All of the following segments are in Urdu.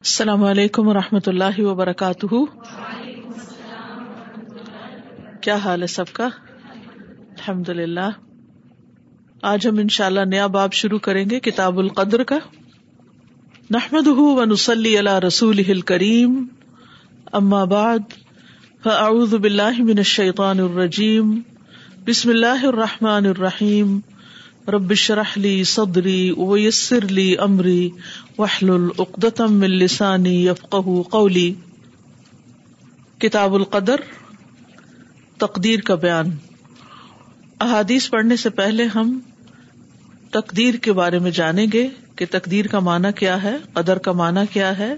السلام علیکم و رحمۃ اللہ وبرکاتہ۔ کیا حال ہے سب کا؟ الحمد للہ آج ہم ان شاء اللہ نیا باب شروع کریں گے کتاب القدر کا۔ نحمد و نسلی اللہ رسول کریم اما بعد، فاعوذ باللہ من الشیطان الرجیم۔ بسم اللہ الرحمٰن الرحیم۔ ربش رحلی صدری ویسر لی امری وحل العقدم من لسانی یفقہ قولی کتاب القدر، تقدیر کا بیان۔ احادیث پڑھنے سے پہلے ہم تقدیر کے بارے میں جانیں گے کہ تقدیر کا معنی کیا ہے، قدر کا معنی کیا ہے،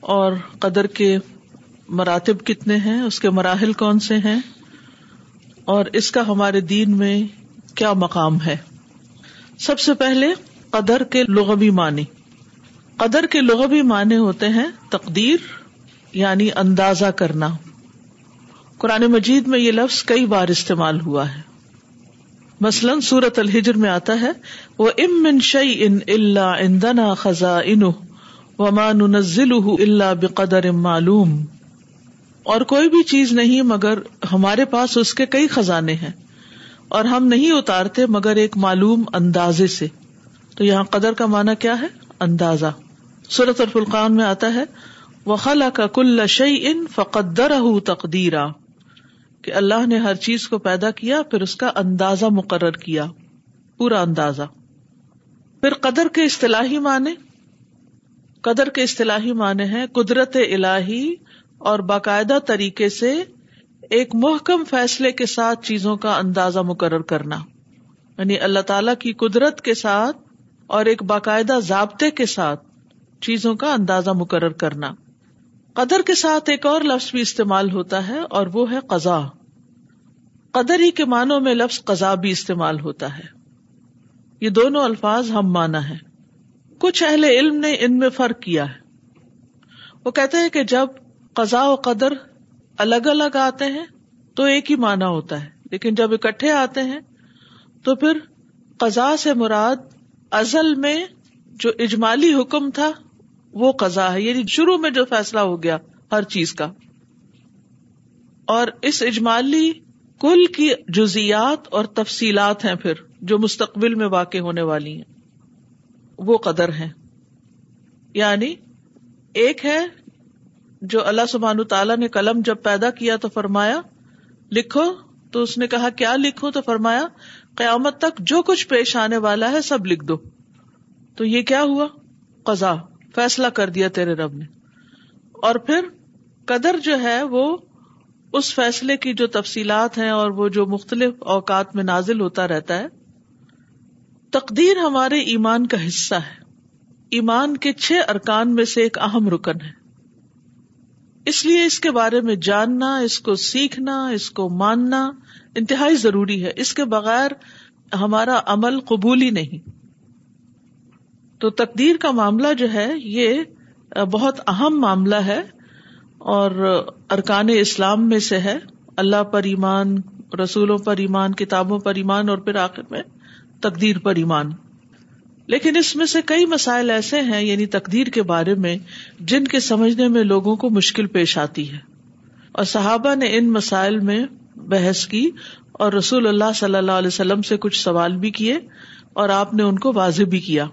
اور قدر کے مراتب کتنے ہیں، اس کے مراحل کون سے ہیں، اور اس کا ہمارے دین میں کیا مقام ہے؟ سب سے پہلے قدر کے لغوی معنی۔ قدر کے لغوی معنی ہوتے ہیں تقدیر یعنی اندازہ کرنا۔ قرآن مجید میں یہ لفظ کئی بار استعمال ہوا ہے۔ مثلاً سورت الحجر میں آتا ہے وہ ام من شعی ان اللہ اندنا خزاں ان ومان نزل اللہ بقدر معلوم۔ اور کوئی بھی چیز نہیں، مگر ہمارے پاس اس کے کئی خزانے ہیں۔ اور ہم نہیں اتارتے مگر ایک معلوم اندازے سے۔ تو یہاں قدر کا معنی کیا ہے؟ اندازہ۔ سورت الفلقان میں آتا ہے وہ خلا کا کل شعی ان فقدر تقدیرا کہ اللہ نے ہر چیز کو پیدا کیا، پھر اس کا اندازہ مقرر کیا۔ پورا اندازہ۔ پھر قدر کے اصطلاحی معنی؟ قدر کے اصطلاحی معنی ہے قدرت الہی اور باقاعدہ طریقے سے ایک محکم فیصلے کے ساتھ چیزوں کا اندازہ مقرر کرنا۔ یعنی اللہ تعالی کی قدرت کے ساتھ اور ایک باقاعدہ ضابطے کے ساتھ چیزوں کا اندازہ مقرر کرنا۔ قدر کے ساتھ ایک اور لفظ بھی استعمال ہوتا ہے اور وہ ہے قزا قدر ہی کے معنوں میں لفظ قزا بھی استعمال ہوتا ہے۔ یہ دونوں الفاظ ہم مانا ہے۔ کچھ اہل علم نے ان میں فرق کیا ہے۔ وہ کہتے ہیں کہ جب قزا و قدر الگ الگ آتے ہیں تو ایک ہی معنی ہوتا ہے۔ لیکن جب اکٹھے آتے ہیں تو پھر قزا سے مراد ازل میں جو اجمالی حکم تھا وہ قزا ہے۔ یعنی شروع میں جو فیصلہ ہو گیا ہر چیز کا۔ اور اس اجمالی کل کی جزیات اور تفصیلات ہیں پھر جو مستقبل میں واقع ہونے والی ہیں۔ وہ قدر ہیں۔ یعنی ایک ہے جو اللہ سبحان تعالیٰ نے قلم جب پیدا کیا تو فرمایا، لکھو۔ تو اس نے کہا، کیا لکھو؟ تو فرمایا، قیامت تک جو کچھ پیش آنے والا ہے سب لکھ دو۔ تو یہ کیا ہوا؟ قزا فیصلہ کر دیا تیرے رب نے۔ اور پھر قدر جو ہے وہ اس فیصلے کی جو تفصیلات ہیں اور وہ جو مختلف اوقات میں نازل ہوتا رہتا ہے، تقدیر ہمارے ایمان کا حصہ ہے۔ ایمان کے چھ ارکان میں سے ایک اہم رکن ہے۔ اس لیے اس کے بارے میں جاننا، اس کو سیکھنا، اس کو ماننا انتہائی ضروری ہے۔ اس کے بغیر ہمارا عمل قبول ہی نہیں۔ تو تقدیر کا معاملہ جو ہے، یہ بہت اہم معاملہ ہے اور ارکان اسلام میں سے ہے۔ اللہ پر ایمان، رسولوں پر ایمان، کتابوں پر ایمان اور پھر آخر میں تقدیر پر ایمان۔ لیکن اس میں سے کئی مسائل ایسے ہیں یعنی تقدیر کے بارے میں، جن کے سمجھنے میں لوگوں کو مشکل پیش آتی ہے۔ اور صحابہ نے ان مسائل میں بحث کی اور رسول اللہ صلی اللہ علیہ وسلم سے کچھ سوال بھی کیے اور آپ نے ان کو واضح بھی کیا۔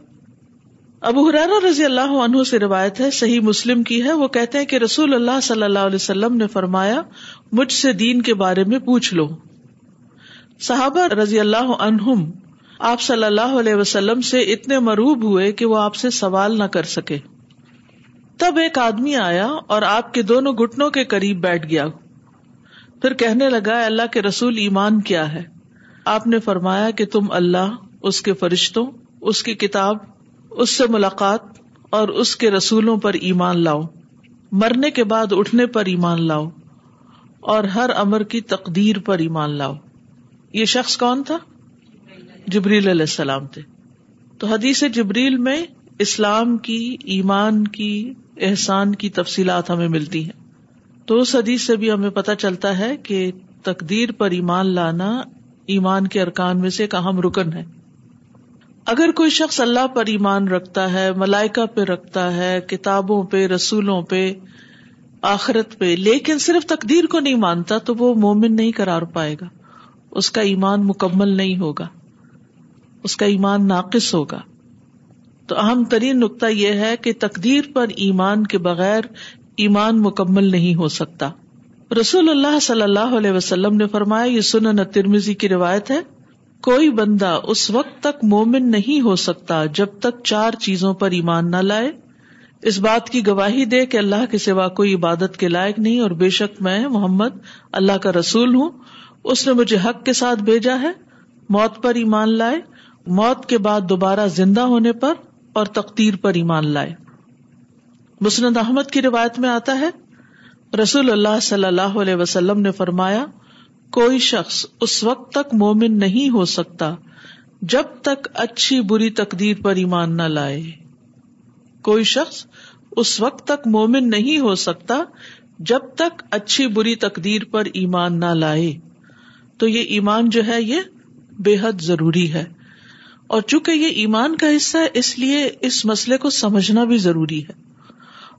ابو حرار رضی اللہ عنہ سے روایت ہے، صحیح مسلم کی ہے۔ وہ کہتے ہیں کہ رسول اللہ صلی اللہ علیہ وسلم نے فرمایا، مجھ سے دین کے بارے میں پوچھ لو۔ صحابہ رضی اللہ عنہم آپ صلی اللہ علیہ وسلم سے اتنے مروب ہوئے کہ وہ آپ سے سوال نہ کر سکے۔ تب ایک آدمی آیا اور آپ کے دونوں گٹنوں کے قریب بیٹھ گیا۔ پھر کہنے لگا اللہ کے رسول، ایمان کیا ہے؟ آپ نے فرمایا کہ تم اللہ، اس کے فرشتوں، اس کی کتاب، اس سے ملاقات اور اس کے رسولوں پر ایمان لاؤ۔ مرنے کے بعد اٹھنے پر ایمان لاؤ اور ہر امر کی تقدیر پر ایمان لاؤ۔ یہ شخص کون تھا؟ جبریل علیہ السلام تھے۔ تو حدیث جبریل میں اسلام کی، ایمان کی، احسان کی تفصیلات ہمیں ملتی ہیں۔ تو اس حدیث سے بھی ہمیں پتہ چلتا ہے کہ تقدیر پر ایمان لانا ایمان کے ارکان میں سے ایک اہم رکن ہے۔ اگر کوئی شخص اللہ پر ایمان رکھتا ہے، ملائکہ پہ رکھتا ہے، کتابوں پہ، رسولوں پہ، آخرت پہ، لیکن صرف تقدیر کو نہیں مانتا، تو وہ مومن نہیں کرار پائے گا۔ اس کا ایمان مکمل نہیں ہوگا۔ اس کا ایمان ناقص ہوگا۔ تو اہم ترین نقطہ یہ ہے کہ تقدیر پر ایمان کے بغیر ایمان مکمل نہیں ہو سکتا۔ رسول اللہ صلی اللہ علیہ وسلم نے فرمایا، یہ سنن ترمیزی کی روایت ہے، کوئی بندہ اس وقت تک مومن نہیں ہو سکتا جب تک چار چیزوں پر ایمان نہ لائے۔ اس بات کی گواہی دے کہ اللہ کے سوا کوئی عبادت کے لائق نہیں، اور بے شک میں محمد اللہ کا رسول ہوں، اس نے مجھے حق کے ساتھ بھیجا ہے، موت پر ایمان لائے۔ موت کے بعد دوبارہ زندہ ہونے پر اور تقدیر پر ایمان لائے۔ مسند احمد کی روایت میں آتا ہے، رسول اللہ صلی اللہ علیہ وسلم نے فرمایا، کوئی شخص اس وقت تک مومن نہیں ہو سکتا جب تک اچھی بری تقدیر پر ایمان نہ لائے۔ کوئی شخص اس وقت تک مومن نہیں ہو سکتا جب تک اچھی بری تقدیر پر ایمان نہ لائے۔ تو یہ ایمان جو ہے، یہ بے حد ضروری ہے۔ اور چونکہ یہ ایمان کا حصہ ہے، اس لیے اس مسئلے کو سمجھنا بھی ضروری ہے۔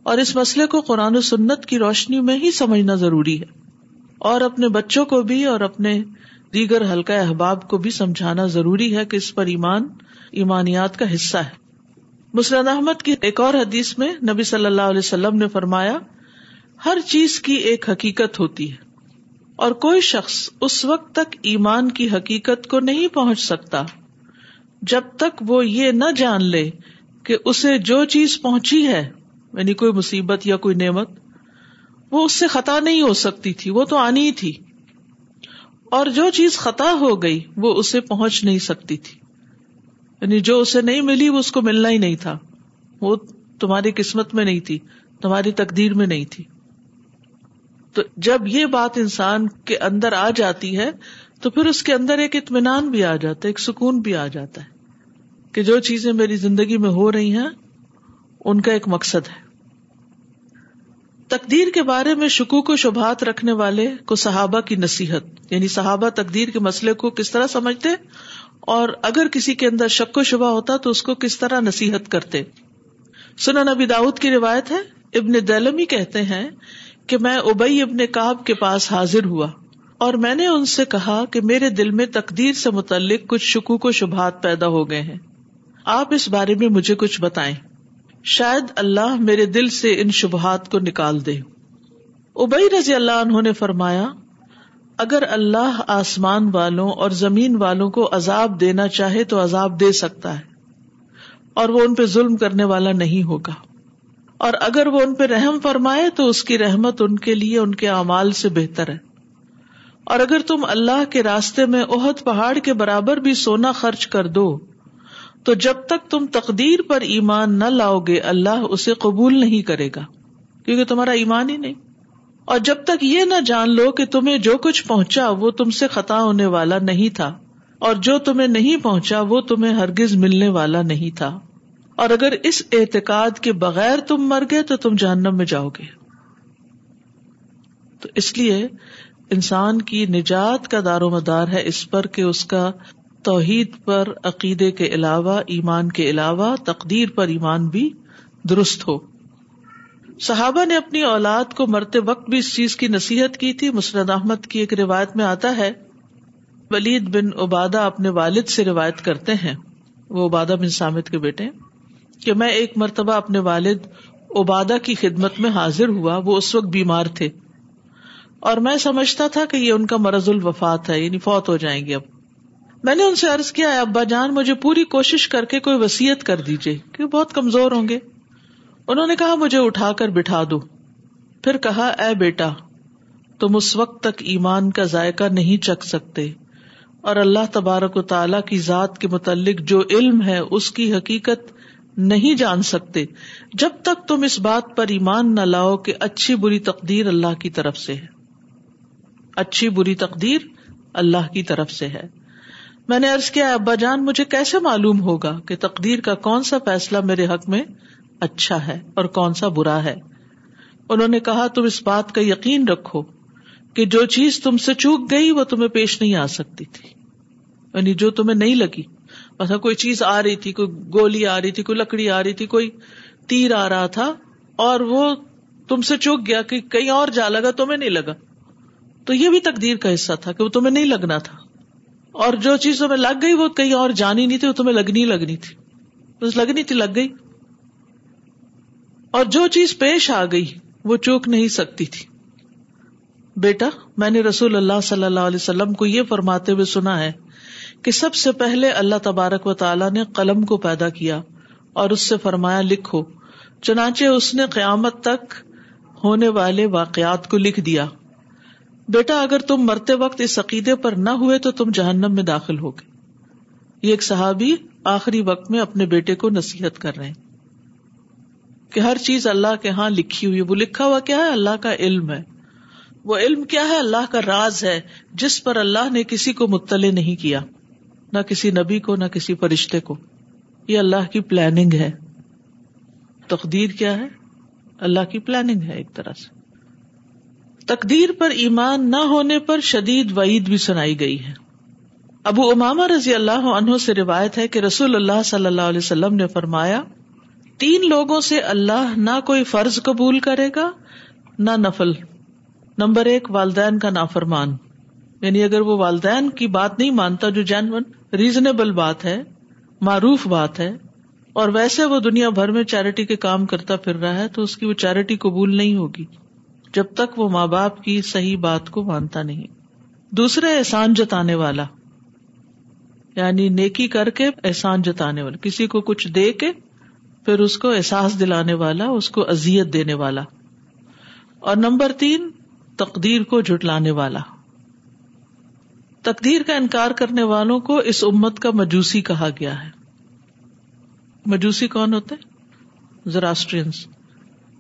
اور اس مسئلے کو قرآن و سنت کی روشنی میں ہی سمجھنا ضروری ہے۔ اور اپنے بچوں کو بھی اور اپنے دیگر ہلکا احباب کو بھی سمجھانا ضروری ہے کہ اس پر ایمان، ایمانیات کا حصہ ہے۔ مسرد احمد کی ایک اور حدیث میں نبی صلی اللہ علیہ وسلم نے فرمایا، ہر چیز کی ایک حقیقت ہوتی ہے۔ اور کوئی شخص اس وقت تک ایمان کی حقیقت کو نہیں پہنچ سکتا۔ جب تک وہ یہ نہ جان لے کہ اسے جو چیز پہنچی ہے یعنی کوئی مصیبت یا کوئی نعمت، وہ اس سے خطا نہیں ہو سکتی تھی، وہ تو آنی ہی تھی۔ اور جو چیز خطا ہو گئی، وہ اسے پہنچ نہیں سکتی تھی۔ یعنی جو اسے نہیں ملی، وہ اس کو ملنا ہی نہیں تھا۔ وہ تمہاری قسمت میں نہیں تھی، تمہاری تقدیر میں نہیں تھی۔ تو جب یہ بات انسان کے اندر آ جاتی ہے تو پھر اس کے اندر ایک اطمینان بھی آ جاتا ہے، ایک سکون بھی آ جاتا ہے کہ جو چیزیں میری زندگی میں ہو رہی ہیں، ان کا ایک مقصد ہے۔ تقدیر کے بارے میں شکوک و شبہات رکھنے والے کو صحابہ کی نصیحت یعنی صحابہ تقدیر کے مسئلے کو کس طرح سمجھتے اور اگر کسی کے اندر شک و شبہ ہوتا تو اس کو کس طرح نصیحت کرتے۔ سنا نبی داؤد کی روایت ہے، ابن دلمی کہتے ہیں کہ میں ابئی ابن کاب کے پاس حاضر ہوا۔ اور میں نے ان سے کہا کہ میرے دل میں تقدیر سے متعلق کچھ شکوک و شبہات پیدا ہو گئے ہیں۔ آپ اس بارے میں مجھے کچھ بتائیں۔ شاید اللہ میرے دل سے ان شبہات کو نکال دے۔ ابئی رضی اللہ انہوں نے فرمایا، اگر اللہ آسمان والوں اور زمین والوں کو عذاب دینا چاہے تو عذاب دے سکتا ہے، اور وہ ان پہ ظلم کرنے والا نہیں ہوگا۔ اور اگر وہ ان پہ رحم فرمائے تو اس کی رحمت ان کے لیے ان کے اعمال سے بہتر ہے۔ اور اگر تم اللہ کے راستے میں عہد پہاڑ کے برابر بھی سونا خرچ کر دو، تو جب تک تم تقدیر پر ایمان نہ لاؤ گے، اللہ اسے قبول نہیں کرے گا، کیونکہ تمہارا ایمان ہی نہیں۔ اور جب تک یہ نہ جان لو کہ تمہیں جو کچھ پہنچا، وہ تم سے خطا ہونے والا نہیں تھا، اور جو تمہیں نہیں پہنچا، وہ تمہیں ہرگز ملنے والا نہیں تھا۔ اور اگر اس اعتقاد کے بغیر تم مر گئے، تو تم جہنم میں جاؤ گے۔ تو اس لیے انسان کی نجات کا دار و مدار ہے اس پر کہ اس کا توحید پر، عقیدے کے علاوہ، ایمان کے علاوہ، تقدیر پر ایمان بھی درست ہو۔ صحابہ نے اپنی اولاد کو مرتے وقت بھی اس چیز کی نصیحت کی تھی۔ مسرد احمد کی ایک روایت میں آتا ہے، ولید بن عبادہ اپنے والد سے روایت کرتے ہیں۔ وہ عبادہ بن سامد کے بیٹے کہ میں ایک مرتبہ اپنے والد عبادہ کی خدمت میں حاضر ہوا۔ وہ اس وقت بیمار تھے۔ اور میں سمجھتا تھا کہ یہ ان کا مرض الوفات ہے یعنی فوت ہو جائیں گے اب۔ میں نے ان سے عرض کیا ابا جان، مجھے پوری کوشش کر کے کوئی وسیعت کر دیجیے کہ بہت کمزور ہوں گے۔ انہوں نے کہا، مجھے اٹھا کر بٹھا دو۔ پھر کہا، اے بیٹا، تم اس وقت تک ایمان کا ذائقہ نہیں چکھ سکتے۔ اور اللہ تبارک و تعالی کی ذات کے متعلق جو علم ہے، اس کی حقیقت نہیں جان سکتے۔ جب تک تم اس بات پر ایمان نہ لاؤ کہ اچھی بری تقدیر اللہ کی طرف سے ہے۔ اچھی بری تقدیر اللہ کی طرف سے ہے۔ میں نے ارض کیا، ابا جان، مجھے کیسے معلوم ہوگا کہ تقدیر کا کون سا فیصلہ میرے حق میں اچھا ہے اور کون سا برا ہے؟ انہوں نے کہا، تم اس بات کا یقین رکھو کہ جو چیز تم سے چوک گئی، وہ تمہیں پیش نہیں آ سکتی تھی۔ یعنی جو تمہیں نہیں لگی۔ مثلا کوئی چیز آ رہی تھی، کوئی گولی آ رہی تھی، کوئی لکڑی آ رہی تھی، کوئی تیر آ رہا تھا اور وہ تم سے چوک گیا کہ کہیں اور جا لگا تمہیں نہیں لگا۔ تو یہ بھی تقدیر کا حصہ تھا کہ وہ تمہیں نہیں لگنا تھا۔ اور جو چیز تمہیں لگ گئی وہ کہیں اور جانی نہیں تھی، وہ تمہیں لگنی لگنی تھی۔ بس لگنی تھی، لگ گئی۔ اور جو چیز پیش آ گئی، وہ چوک نہیں سکتی تھی۔ بیٹا، میں نے رسول اللہ صلی اللہ علیہ وسلم کو یہ فرماتے ہوئے سنا ہے کہ سب سے پہلے اللہ تبارک و تعالیٰ نے قلم کو پیدا کیا اور اس سے فرمایا، لکھو، چنانچہ اس نے قیامت تک ہونے والے واقعات کو لکھ دیا۔ بیٹا، اگر تم مرتے وقت اس عقیدے پر نہ ہوئے تو تم جہنم میں داخل ہو گئے یہ ایک صحابی آخری وقت میں اپنے بیٹے کو نصیحت کر رہے ہیں کہ ہر چیز اللہ کے ہاں لکھی ہوئی وہ لکھا ہوا کیا ہے؟ اللہ کا علم ہے۔ وہ علم کیا ہے؟ اللہ کا راز ہے۔ جس پر اللہ نے کسی کو مطلع نہیں کیا، نہ کسی نبی کو، نہ کسی فرشتے کو۔ یہ اللہ کی پلاننگ ہے۔ تقدیر کیا ہے؟ اللہ کی پلاننگ ہے ایک طرح سے۔ تقدیر پر ایمان نہ ہونے پر شدید وعید بھی سنائی گئی ہے۔ ابو اماما رضی اللہ عنہ سے روایت ہے کہ رسول اللہ صلی اللہ علیہ وسلم نے فرمایا، تین لوگوں سے اللہ نہ کوئی فرض قبول کرے گا، نہ نفل۔ نمبر ایک، والدین کا نافرمان۔ یعنی اگر وہ والدین کی بات نہیں مانتا، جو جینون ریزنیبل بات ہے، معروف بات ہے، اور ویسے وہ دنیا بھر میں چیریٹی کے کام کرتا پھر رہا ہے، تو اس کی وہ چیریٹی قبول نہیں ہوگی۔ جب تک وہ ماں باپ کی صحیح بات کو مانتا نہیں۔ دوسرے احسان جتانے والا۔ یعنی نیکی کر کے احسان جتانے والا۔ کسی کو کچھ دے کے پھر اس کو احساس دلانے والا، اس کو ازیت دینے والا۔ اور نمبر تین، تقدیر کو جٹلانے والا۔ تقدیر کا انکار کرنے والوں کو اس امت کا مجوسی کہا گیا ہے۔ مجوسی کون ہوتے؟ زراسٹرینس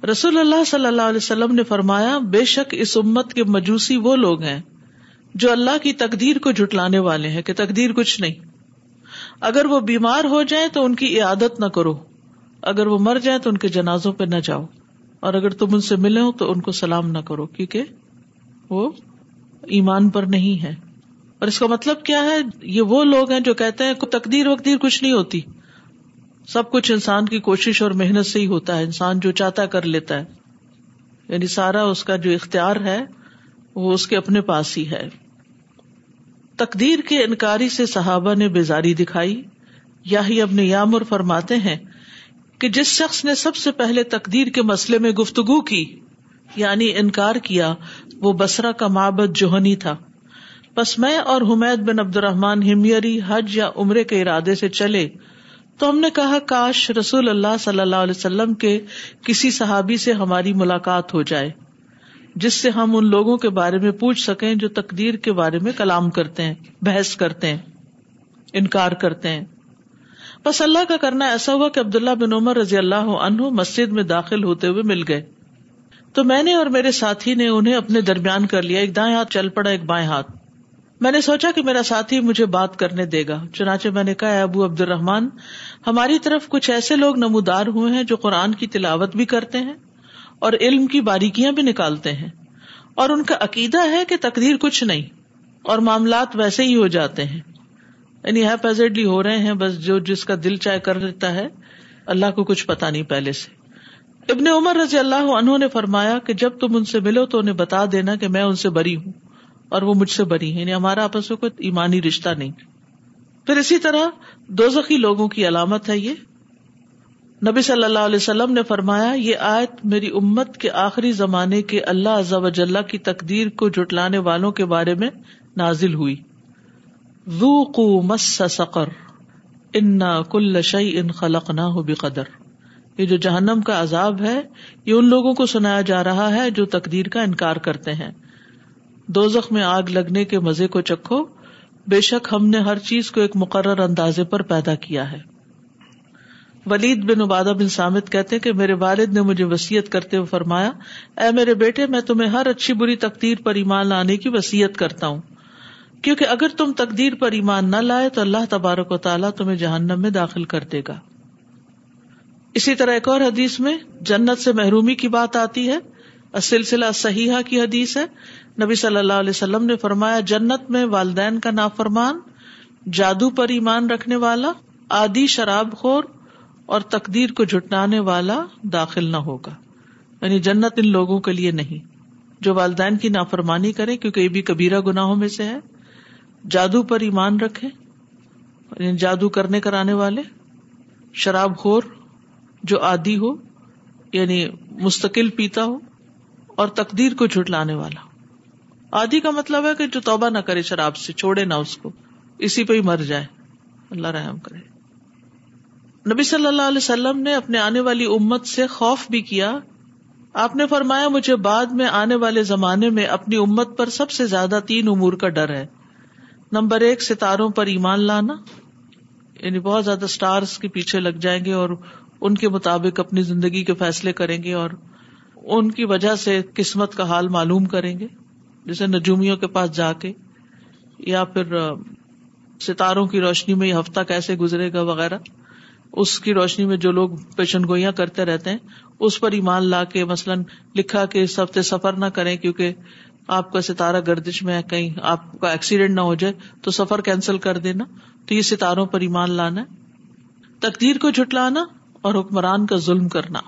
رسول اللہ صلی اللہ علیہ وسلم نے فرمایا، بے شک اس امت کے مجوسی وہ لوگ ہیں جو اللہ کی تقدیر کو جٹلانے والے ہیں، کہ تقدیر کچھ نہیں۔ اگر وہ بیمار ہو جائیں تو ان کی عادت نہ کرو۔ اگر وہ مر جائیں تو ان کے جنازوں پہ نہ جاؤ۔ اور اگر تم ان سے ملے ہو تو ان کو سلام نہ کرو، کیونکہ وہ ایمان پر نہیں ہے اور اس کا مطلب کیا ہے؟ یہ وہ لوگ ہیں جو کہتے ہیں، تقدیر وقدیر کچھ نہیں ہوتی۔ سب کچھ انسان کی کوشش اور محنت سے ہی ہوتا ہے۔ انسان جو چاہتا کر لیتا ہے۔ یعنی سارا اس کا جو اختیار ہے، وہ اس کے اپنے پاس ہی ہے۔ تقدیر کے انکاری سے صحابہ نے بیزاری دکھائی۔ یا ہی اپنے یامر فرماتے ہیں کہ جس شخص نے سب سے پہلے تقدیر کے مسئلے میں گفتگو کی یعنی انکار کیا، وہ بسرا کا معبد جوہنی تھا۔ بس میں اور حمید بن عبد الرحمان ہمیری حج یا عمرے کے ارادے سے چلے تو ہم نے کہا، کاش رسول اللہ صلی اللہ علیہ وسلم کے کسی صحابی سے ہماری ملاقات ہو جائے، جس سے ہم ان لوگوں کے بارے میں پوچھ سکیں جو تقدیر کے بارے میں کلام کرتے ہیں، بحث کرتے ہیں، انکار کرتے ہیں۔ بس اللہ کا کرنا ایسا ہوا کہ عبداللہ بن عمر رضی اللہ عنہ مسجد میں داخل ہوتے ہوئے مل گئے۔ تو میں نے اور میرے ساتھی نے انہیں اپنے درمیان کر لیا، ایک دائیں ہاتھ چل پڑا، ایک بائیں ہاتھ۔ میں نے سوچا کہ میرا ساتھی مجھے بات کرنے دے گا، چنانچہ میں نے کہا ابو عبد الرحمان ہماری طرف کچھ ایسے لوگ نمودار ہوئے ہیں جو قرآن کی تلاوت بھی کرتے ہیں اور علم کی باریکیاں بھی نکالتے ہیں۔ اور ان کا عقیدہ ہے کہ تقدیر کچھ نہیں، اور معاملات ویسے ہی ہو جاتے ہیں۔ یعنی ہیپیزڈلی ہو رہے ہیں، بس جو جس کا دل چائے کر لیتا ہے، اللہ کو کچھ پتا نہیں پہلے سے۔ ابن عمر رضی اللہ عنہ نے فرمایا کہ جب تم ان سے ملو تو انہیں بتا دینا کہ میں ان سے بری ہوں۔ اور وہ مجھ سے بری ہے یعنی ہمارا آپس میں کوئی ایمانی رشتہ نہیں۔ پھر اسی طرح دو زخی لوگوں کی علامت ہے یہ۔ نبی صلی اللہ علیہ وسلم نے فرمایا، یہ آیت میری امت کے آخری زمانے کے اللہ وجاللہ کی تقدیر کو جٹلانے والوں کے بارے میں نازل ہوئی۔ مس سقر، انا کل شعی ان خلق نہ ہو بقدر۔ یہ جو جہنم کا عذاب ہے، یہ ان لوگوں کو سنایا جا رہا ہے جو تقدیر کا انکار کرتے ہیں۔ دوزخ میں آگ لگنے کے مزے کو چکھو۔ بے شک ہم نے ہر چیز کو ایک مقرر اندازے پر پیدا کیا ہے۔ ولید بن عبادہ بن سامد کہتے کہ میرے والد نے مجھے وسیعت کرتے ہوئے فرمایا، اے میرے بیٹے، میں تمہیں ہر اچھی بری تقدیر پر ایمان لانے کی وسیعت کرتا ہوں۔ کیونکہ اگر تم تقدیر پر ایمان نہ لائے تو اللہ تبارک و تعالیٰ تمہیں جہنم میں داخل کر دے گا۔ اسی طرح ایک اور حدیث میں جنت سے محرومی کی بات آتی ہے۔ سلسلہ صحیحہ کی حدیث ہے۔ نبی صلی اللہ علیہ وسلم نے فرمایا، جنت میں والدین کا نافرمان، جادو پر ایمان رکھنے والا آدھی شراب خور اور تقدیر کو جٹنانے والا داخل نہ ہوگا۔ یعنی جنت ان لوگوں کے لیے نہیں۔ جو والدین کی نافرمانی کرے، کیونکہ یہ بھی کبیرہ گناہوں میں سے ہے۔ جادو پر ایمان رکھے یعنی جادو کرنے کرانے والے، شراب خور جو آدی ہو یعنی مستقل پیتا ہو اور تقدیر کو جھٹلانے والا۔ آدھی کا مطلب ہے کہ جو توبہ نہ کرے شراب سے، چھوڑے نہ اس کو۔ اسی پہ ہی مر جائے۔ اللہ رحم کرے۔ نبی صلی اللہ علیہ وسلم نے اپنے آنے والی امت سے خوف بھی کیا۔ آپ نے فرمایا، مجھے بعد میں آنے والے زمانے میں اپنی امت پر سب سے زیادہ تین امور کا ڈر ہے۔ نمبر ایک، ستاروں پر ایمان لانا۔ یعنی بہت زیادہ اسٹارس کے پیچھے لگ جائیں گے اور ان کے مطابق اپنی زندگی کے فیصلے کریں گے اور ان کی وجہ سے قسمت کا حال معلوم کریں گے جیسے نجومیوں کے پاس جا کے یا پھر ستاروں کی روشنی میں یہ ہفتہ کیسے گزرے گا وغیرہ، اس کی روشنی میں جو لوگ پیشن گوئیاں کرتے رہتے ہیں، اس پر ایمان لا کے مثلاً لکھا کہ اس ہفتے سفر نہ کریں کیونکہ آپ کا ستارہ گردش میں ہے، کہیں آپ کا ایکسیڈینٹ نہ ہو جائے، تو سفر کینسل کر دینا، تو یہ ستاروں پر ایمان لانا، تقدیر کو جٹلانا اور حکمران کا ظلم کرنا۔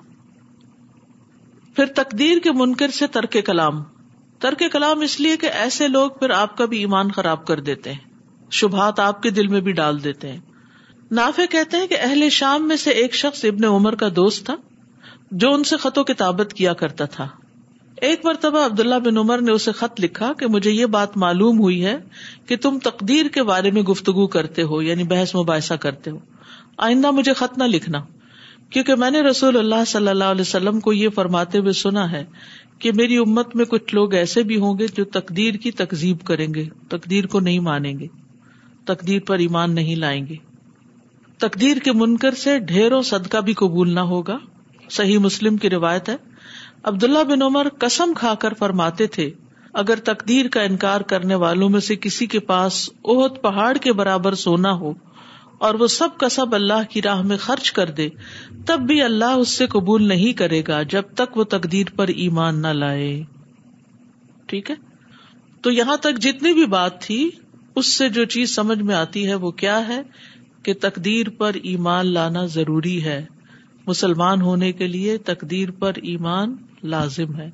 پھر تقدیر کے منکر سے ترک کلام۔ ترک کلام اس لیے کہ ایسے لوگ پھر آپ کا بھی ایمان خراب کر دیتے ہیں۔ شبہات آپ کے دل میں بھی ڈال دیتے ہیں۔ نافے کہتے ہیں کہ اہل شام میں سے ایک شخص ابن عمر کا دوست تھا، جو ان سے خط و کتابت کیا کرتا تھا۔ ایک مرتبہ عبداللہ بن عمر نے اسے خط لکھا کہ مجھے یہ بات معلوم ہوئی ہے کہ تم تقدیر کے بارے میں گفتگو کرتے ہو یعنی بحث مباحثہ کرتے ہو۔ آئندہ مجھے خط نہ لکھنا۔ کیونکہ میں نے رسول اللہ صلی اللہ علیہ وسلم کو یہ فرماتے ہوئے سنا ہے کہ میری امت میں کچھ لوگ ایسے بھی ہوں گے جو تقدیر کی تکزیب کریں گے، تقدیر کو نہیں مانیں گے، تقدیر پر ایمان نہیں لائیں گے۔ تقدیر کے منکر سے ڈھیروں صدقہ بھی قبول نہ ہوگا۔ صحیح مسلم کی روایت ہے، عبداللہ بن عمر قسم کھا کر فرماتے تھے، اگر تقدیر کا انکار کرنے والوں میں سے کسی کے پاس اہت پہاڑ کے برابر سونا ہو اور وہ سب کا سب اللہ کی راہ میں خرچ کر دے، تب بھی اللہ اس سے قبول نہیں کرے گا جب تک وہ تقدیر پر ایمان نہ لائے۔ ٹھیک ہے؟ تو یہاں تک جتنی بھی بات تھی، اس سے جو چیز سمجھ میں آتی ہے وہ کیا ہے؟ کہ تقدیر پر ایمان لانا ضروری ہے۔ مسلمان ہونے کے لیے تقدیر پر ایمان لازم ہے۔